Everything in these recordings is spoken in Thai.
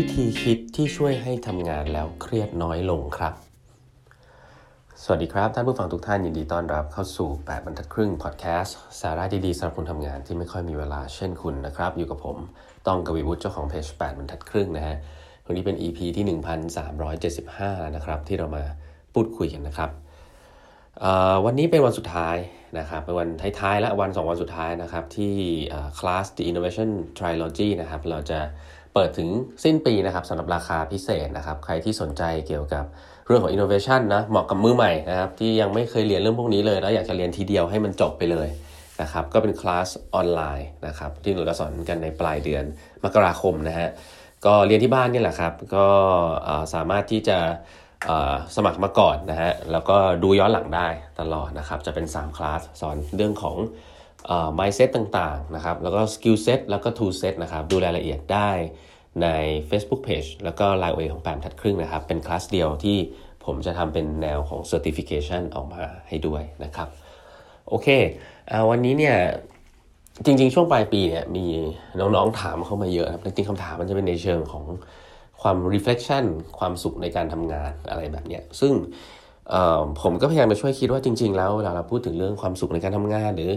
วิธีคิดที่ช่วยให้ทำงานแล้วเครียดน้อยลงครับ สวัสดีครับ ท่านผู้ฟังทุกท่านยินดีต้อนรับเข้าสู่ 8บรรทัดครึ่งพอดแคสต์สาระดีๆสำหรับคนทำงานที่ไม่ค่อยมีเวลาเช่นคุณนะครับ อยู่กับผมต้องกวีวุฒิเจ้าของเพจ8บรรทัดครึ่งนะฮะวันนี้เป็น EP ที่ 1375 นะครับ ที่เรามาพูดคุยกันนะครับวันนี้เป็นวันสุดท้ายนะครับเป็นวันท้ายๆและวัน 2 วันสุดท้ายนะครับที่คลาส The Innovation Trilogy นะครับเราจะ เปิดถึงสิ้นปีนะครับสำหรับราคาพิเศษนะครับ ใครที่สนใจเกี่ยวกับเรื่องของ innovation นะเหมาะกับมือใหม่นะครับ ที่ยังไม่เคยเรียนเรื่องพวกนี้เลย แล้วอยากจะเรียนทีเดียวให้มันจบไปเลยนะครับก็เป็นคลาสออนไลน์นะครับที่หนูจะสอนกันในปลายเดือนมกราคมนะฮะก็เรียนที่บ้านนี่แหละครับ ก็สามารถที่จะสมัครมาก่อนนะฮะแล้วก็ดูย้อนหลังได้ตลอดนะครับ จะเป็น 3 คลาสสอนเรื่องของ mindset ต่างๆนะครับ แล้วก็ skill set แล้วก็ tool set นะครับ ดูรายละเอียดได้ ใน Facebook Page แล้วก็ Line OA ของแปมทัดครึ่งนะครับ เป็นคลาสเดียวที่ผมจะทำเป็นแนวของ Certification ออกมาให้ด้วยนะครับ โอเคอวันนี้เนี่ยจริง ๆ ช่วงปลายปีเนี่ยมีน้องๆถามเข้ามาเยอะครับจริงๆคำถามมันจะเป็นในเชิงของความ reflection ความสุขในการทำงานอะไรแบบเนี้ยซึ่งผมก็พยายามมาช่วยคิดว่าจริง ๆ แล้วเวลาเราพูดถึงเรื่องความสุขในการทำงานหรือ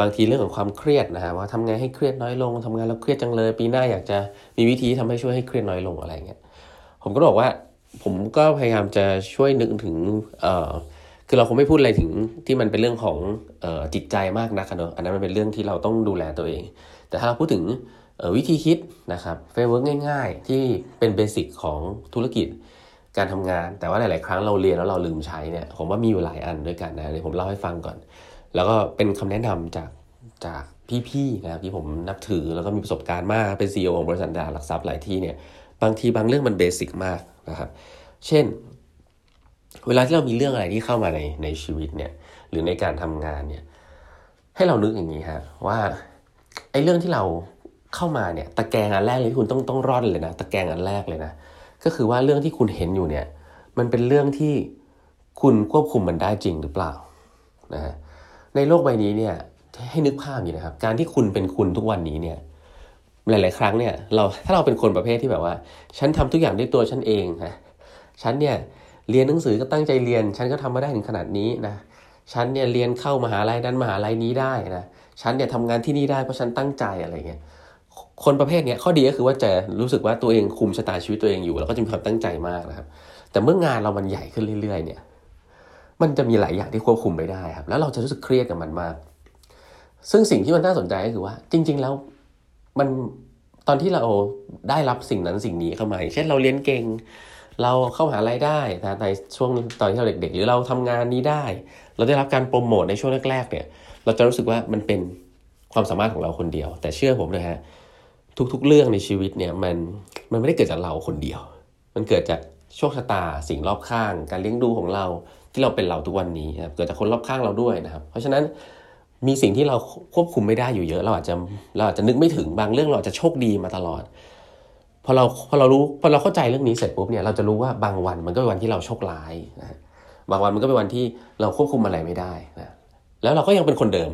บางทีเรื่องของความเครียดนะฮะว่าทำไงให้เครียดน้อยลงทำงานแล้วเครียดจังเลย ปีหน้าอยากจะมีวิธีทำให้ช่วยให้เครียดน้อยลงอะไรเงี้ยผมก็บอกว่าผมก็พยายามจะช่วยนึกถึงเอ่อคือเราคงไม่พูดอะไรถึงที่มันเป็นเรื่องของออจิตใจมากนักเนอะอันนั้นมันเป็นเรื่องที่เราต้องดูแลตัวเอง แต่ถ้าเราพูดถึงวิธีคิดนะครับ framework ง่าย ๆ ที่เป็น basic ของธุรกิจการทำงาน แต่ว่าหลาย ๆ ครั้งเราเรียนแล้วเราลืมใช้เนี่ยผมว่ามีอยู่หลายอันด้วยกันนะเดี๋ยวผมเล่าให้ฟังก่อน แล้วก็เป็นคำแนะนำจากจากพี่ๆนะครับที่ผมนับถือแล้วก็มีประสบการณ์มากเป็น CEO ของบริษัทตลาดหลักทรัพย์หลายที่เนี่ยบางทีบางเรื่องมัน basic มากนะครับ เช่น เวลาที่เรามีเรื่องอะไรที่เข้ามาในในชีวิตเนี่ยหรือในการทำงานเนี่ยให้เรานึกอย่างนี้ฮะว่าไอ้เรื่องที่เราเข้ามาเนี่ยตะแกรงอันแรกเลยที่คุณต้องต้องร่อนเลยนะตะแกรงอันแรกเลยนะก็คือว่าเรื่องที่คุณเห็นอยู่เนี่ยมันเป็นเรื่องที่คุณควบคุมมันได้จริงหรือเปล่านะฮะ ในโลกใบนี้เนี่ยให้นึกภาพอยู่นะครับ การที่คุณเป็นคุณทุกวันนี้เนี่ยหลาย ๆ ครั้งเนี่ยเราถ้าเราเป็นคนประเภทที่แบบว่า ฉันทำทุกอย่างด้วยตัวฉันเองนะฉันเนี่ยเรียนหนังสือก็ตั้งใจเรียน ฉันก็ทำมาได้ถึงขนาดนี้นะฉันเนี่ยเรียนเข้ามหาลัยนั้นมหาลัยนี้ได้นะฉันเนี่ยทำงานที่นี่ได้เพราะฉันตั้งใจอะไรเงี้ยคนประเภทเนี้ยข้อดีก็คือว่าจะรู้สึกว่าตัวเองคุมชะตาชีวิตตัวเองอยู่ แล้วก็จะมีความตั้งใจมากนะครับ แต่เมื่องานเรามันใหญ่ขึ้นเรื่อย ๆ เนี่ย มันจะมีหลายอย่างที่ควบคุมไม่ได้ครับ แล้วเราจะรู้สึกเครียดกับมันมาก ซึ่งสิ่งที่มันน่าสนใจก็คือว่า จริง ๆ แล้วมันตอนที่เราได้รับสิ่งนั้นสิ่งนี้เข้ามาเช่นเราเรียนเก่ง เราเข้าหารายได้นะในช่วงตอนที่เราเด็กๆ หรือเราทำงานนี้ได้ เราได้รับการโปรโมทในช่วงแรกๆเนี่ย เราจะรู้สึกว่ามันเป็นความสามารถของเราคนเดียว แต่เชื่อผมเลยฮะทุกๆ เรื่องในชีวิตเนี่ยมันมันไม่ได้เกิดจากเราคนเดียว มันเกิดจากโชคชะตาสิ่งรอบข้าง การเลี้ยงดูของเรา ที่เราเป็นเราทุกวันนี้นะครับเกิดจากคนรอบข้างเราด้วยนะครับ เพราะฉะนั้นมีสิ่งที่เราควบคุมไม่ได้อยู่เยอะ เราอาจจะเราอาจจะนึกไม่ถึงบางเรื่องเราจะโชคดีมาตลอดพอเราพอเรารู้พอเราเข้าใจเรื่องนี้เสร็จปุ๊บเนี่ยเราจะรู้ว่าบางวันมันก็เป็นวันที่เราโชคร้ายนะบางวันมันก็เป็นวันที่เราควบคุมอะไรไม่ได้นะแล้วเราก็ยังเป็นคนเดิม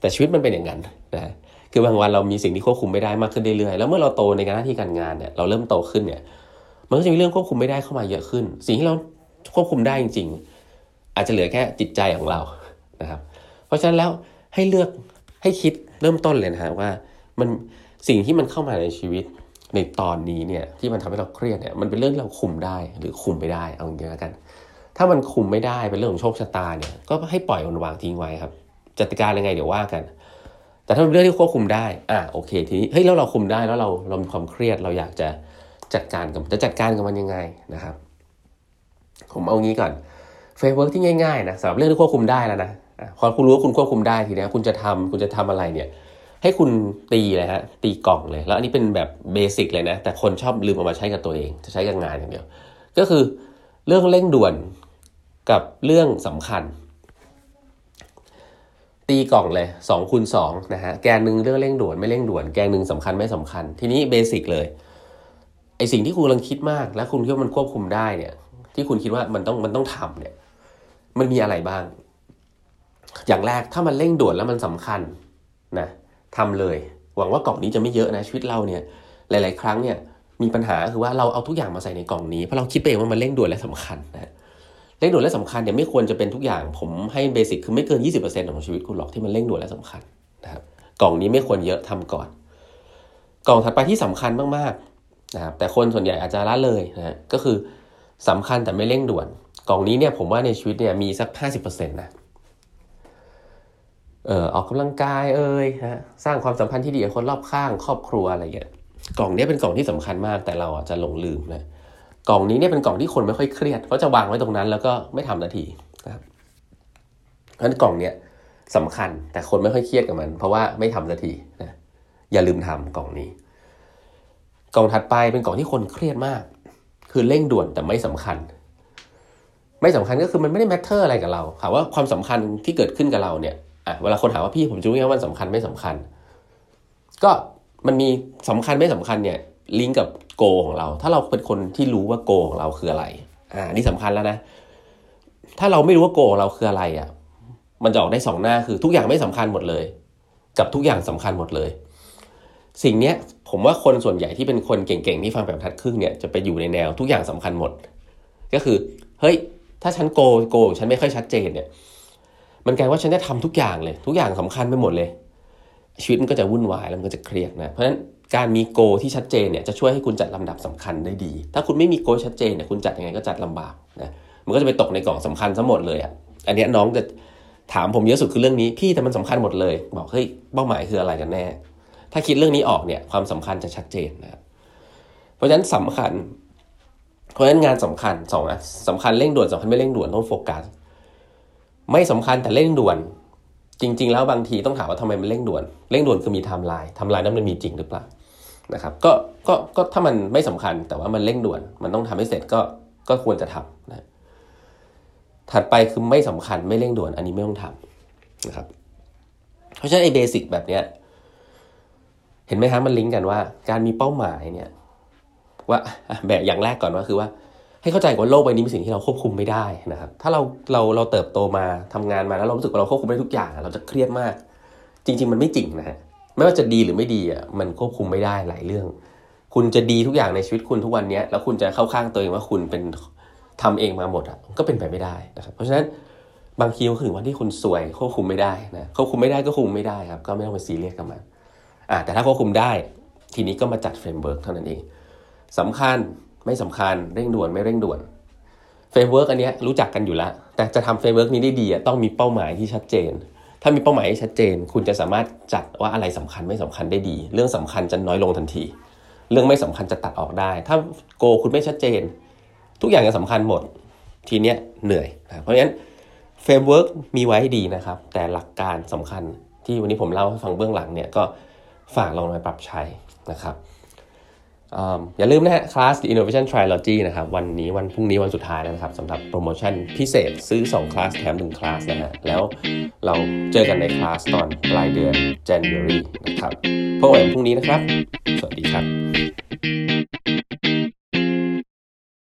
แต่ชีวิตมันเป็นอย่างนั้นนะคือบางวันเรามีสิ่งที่ควบคุมไม่ได้มากขึ้นเรื่อยๆแล้วเมื่อเราโตในการหน้าที่การงานเนี่ยเราเริ่มโตขึ้นเนี่ยมันก็จะมีเรื่องควบคุมไม่ได้เข้ามาเยอะขึ้น สิ่งที่เรา ควบคุมได้จริง ๆ อาจจะเหลือแค่จิตใจของเรานะครับ เพราะฉะนั้นแล้วให้เลือกให้คิดเริ่มต้นเลยนะฮะว่ามันสิ่งที่มันเข้ามาในชีวิตในตอนนี้เนี่ยที่มันทำให้เราเครียดเนี่ยมันเป็นเรื่องที่เราคุมได้หรือคุมไม่ได้เอาอย่างนี้แล้วกัน ถ้ามันคุมไม่ได้เป็นเรื่องของโชคชะตาเนี่ยก็ให้ปล่อยมันวางทิ้งไว้ครับ จัดการยังไงเดี๋ยวว่ากัน แต่ถ้าเป็นเรื่องที่ควบคุมได้อะโอเคทีนี้เฮ้ยแล้วเราคุมได้แล้วเราเรามีความเครียดเราอยากจะจัดการกับจะจัดการกับมันยังไงนะครับ ผมเอางี้ก่อนframework ที่ง่ายๆนะสำหรับเรื่องที่ควบคุมได้แล้วนะพอคุณรู้ว่าคุณควบคุมได้ทีนี้คุณจะทำคุณจะทำอะไรเนี่ย ให้คุณตีเลยฮะตีกล่องเลย แล้วอันนี้เป็นแบบ basic เลยนะ แต่คนชอบลืมเอามาใช้กับตัวเอง จะใช้กับงานอย่างเดียว ก็คือเรื่องเร่งด่วนกับเรื่องสำคัญ ตีกล่องเลยสองคูณสองนะฮะแกนหนึ่งเรื่องเร่งด่วนไม่เร่งด่วน แกนหนึ่งสำคัญไม่สำคัญ ทีนี้ basic เลยไอสิ่งที่คุณกำลังคิดมาก และคุณคิดว่ามันควบคุมได้เนี่ย ที่คุณคิดว่ามันต้องมันต้องทำเนี่ย มันมีอะไรบ้าง อย่างแรกถ้ามันเร่งด่วนแล้วมันสำคัญนะทำเลย หวังว่ากล่องนี้จะไม่เยอะนะชีวิตเราเนี่ย หลาย ๆ ครั้งเนี่ยมีปัญหาคือว่าเราเอาทุกอย่างมาใส่ในกล่องนี้เพราะเราคิดไปเองว่ามันเร่งด่วนและสำคัญนะเร่งด่วนและสำคัญเนี่ยไม่ควรจะเป็นทุกอย่างผมให้เบสิกคือไม่เกิน 20%ของชีวิตคุณหรอกที่มันเร่งด่วนและสำคัญนะครับกล่องนี้ไม่ควรเยอะทำก่อน กล่องถัดไปที่สำคัญมากๆนะครับแต่คนส่วนใหญ่อาจจะละเลยนะก็คือ สำคัญแต่ไม่เร่งด่วน กล่องนี้เนี่ยผมว่าในชีวิตเนี่ยมีสัก 50%นะเอ่อออกกำลังกายเอ่ยนะสร้างความสัมพันธ์ที่ดีกับคนรอบข้างครอบครัวอะไรอย่างเงี้ยกล่องนี้เป็นกล่องที่สำคัญมากแต่เราอาจจะหลงลืมนะกล่องนี้เนี่ยเป็นกล่องที่คนไม่ค่อยเครียดเขาจะวางไว้ตรงนั้น แล้วก็ไม่ทำนาทีนะครับเพราะนั้นกล่องเนี้ยสำคัญแต่คนไม่ค่อยเครียดกับมัน เพราะว่าไม่ทำนาทีนะอย่าลืมทำกล่องนี้ กล่องถัดไปเป็นกล่องที่คนเครียดมาก คือเร่งด่วนแต่ไม่สำคัญ ไม่สำคัญก็คือมันไม่ได้แมทเทอร์อะไรกับเราถามว่าความสำคัญที่เกิดขึ้นกับเราเนี่ยอะเวลาคนถามว่าพี่ผมจะรู้ไงว่ามันสำคัญไม่สำคัญ ก็มันมีสำคัญไม่สำคัญเนี่ยลิงก์กับโกของเรา ถ้าเราเป็นคนที่รู้ว่าโกของเราคืออะไร อ่านี่สำคัญแล้วนะ ถ้าเราไม่รู้ว่าโกของเราคืออะไรอะ มันจะออกได้สองหน้าคือทุกอย่างไม่สำคัญหมดเลย กับทุกอย่างสำคัญหมดเลย สิ่งเนี้ย ผมว่าคนส่วนใหญ่ที่เป็นคนเก่งๆที่ฟังแบบทัดครึ่งเนี่ยจะไปอยู่ในแนวทุกอย่างสำคัญหมด ก็คือเฮ้ยถ้าฉันโกโกของฉันไม่ค่อยชัดเจนเนี่ย มันกลายว่าฉันจะทำทุกอย่างเลย ทุกอย่างสำคัญไปหมดเลย ชีวิตมันก็จะวุ่นวายแล้วมันก็จะเครียดนะเพราะฉะนั้นการมีโกที่ชัดเจนเนี่ยจะช่วยให้คุณจัดลำดับสำคัญได้ดี ถ้าคุณไม่มีโกชัดเจนเนี่ยคุณจัดยังไงก็จัดลำบากนะมันก็จะไปตกในกล่องสำคัญซะหมดเลยอะอันนี้น้องจะถามผมเยอะสุดคือเรื่องนี้พี่แต่มันสำคัญหมดเลย บอกเฮ้ยเป้าหมายคืออะไรกันแน่ ถ้าคิดเรื่องนี้ออกเนี่ยความสำคัญจะชัดเจนนะครับเพราะฉะนั้นสำคัญ เพราะฉะนั้นงานสำคัญสองนะสำคัญเร่งด่วนสำคัญไม่เร่งด่วนต้องโฟกัสไม่สำคัญแต่เร่งด่วน จริง ๆ แล้วบางทีต้องถามว่าทำไมมันเร่งด่วนเร่งด่วนคือมีไทม์ไลน์ไทม์ไลน์นั้นมันมีจริงหรือเปล่านะครับก็ก็ก็ถ้ามันไม่สำคัญแต่ว่ามันเร่งด่วน มันต้องทำให้เสร็จก็ก็ควรจะทำนะถัดไปคือไม่สำคัญไม่เร่งด่วนอันนี้ไม่ต้องทำนะครับ เพราะฉะนั้นไอ้เบสิกแบบเนี้ย ห็นไหมครับมันลิงก์กันว่า การมีเป้าหมายเนี่ย ว่าแบบอย่างแรกก่อนว่าคือว่า ให้เข้าใจว่าโลกใบนี้เป็นสิ่งที่เราควบคุมไม่ได้นะครับ ถ้าเราเราเราเติบโตมาทำงานมาแล้วเรารู้สึกว่าเราควบคุมได้ทุกอย่าง เราจะเครียดมาก จริง ๆ มันไม่จริงนะฮะไม่ว่าจะดีหรือไม่ดีอะมันควบคุมไม่ได้หลายเรื่อง คุณจะดีทุกอย่างในชีวิตคุณทุกวันนี้แล้วคุณจะเข้าข้างตัวเองว่าคุณเป็นทำเองมาหมดอะก็เป็นไปไม่ได้นะครับเพราะฉะนั้นบางทีก็คือวันที่คุณซวยควบคุมไม่ได้นะควบคุมไม่ได้ก็คุมไม่ได้ครับ ก็ไม่ต้องไปซีเรียสกับมัน แต่ถ้าควบคุมได้ ทีนี้ก็มาจัด framework เท่านั้นเองสำคัญไม่สำคัญเร่งด่วนไม่เร่งด่วน framework อันนี้รู้จักกันอยู่แล้ว แต่จะทำ framework นี้ได้ดีต้องมีเป้าหมายที่ชัดเจน ถ้ามีเป้าหมายที่ชัดเจน คุณจะสามารถจัดว่าอะไรสำคัญไม่สำคัญได้ดี เรื่องสำคัญจะน้อยลงทันที เรื่องไม่สำคัญจะตัดออกได้ ถ้า goal คุณไม่ชัดเจน ทุกอย่างจะสำคัญหมด ทีเนี้ยเหนื่อยนะเพราะฉะนั้น framework มีไว้ดีนะครับ แต่หลักการสำคัญที่วันนี้ผมเล่าให้ฟังเบื้องหลังเนี่ยก็ ฝากลองไปปรับใช้นะครับอย่าลืมนะฮะคลาส Innovation Trilogy นะครับวันนี้วันพรุ่งนี้วันสุดท้ายแล้วนะครับสำหรับโปรโมชั่นพิเศษซื้อ 2 คลาสแถม 1 คลาสนะฮะแล้วเราเจอกันในคลาสตอนปลายเดือน January นะครับพบกันพรุ่งนี้นะครับ สวัสดีครับ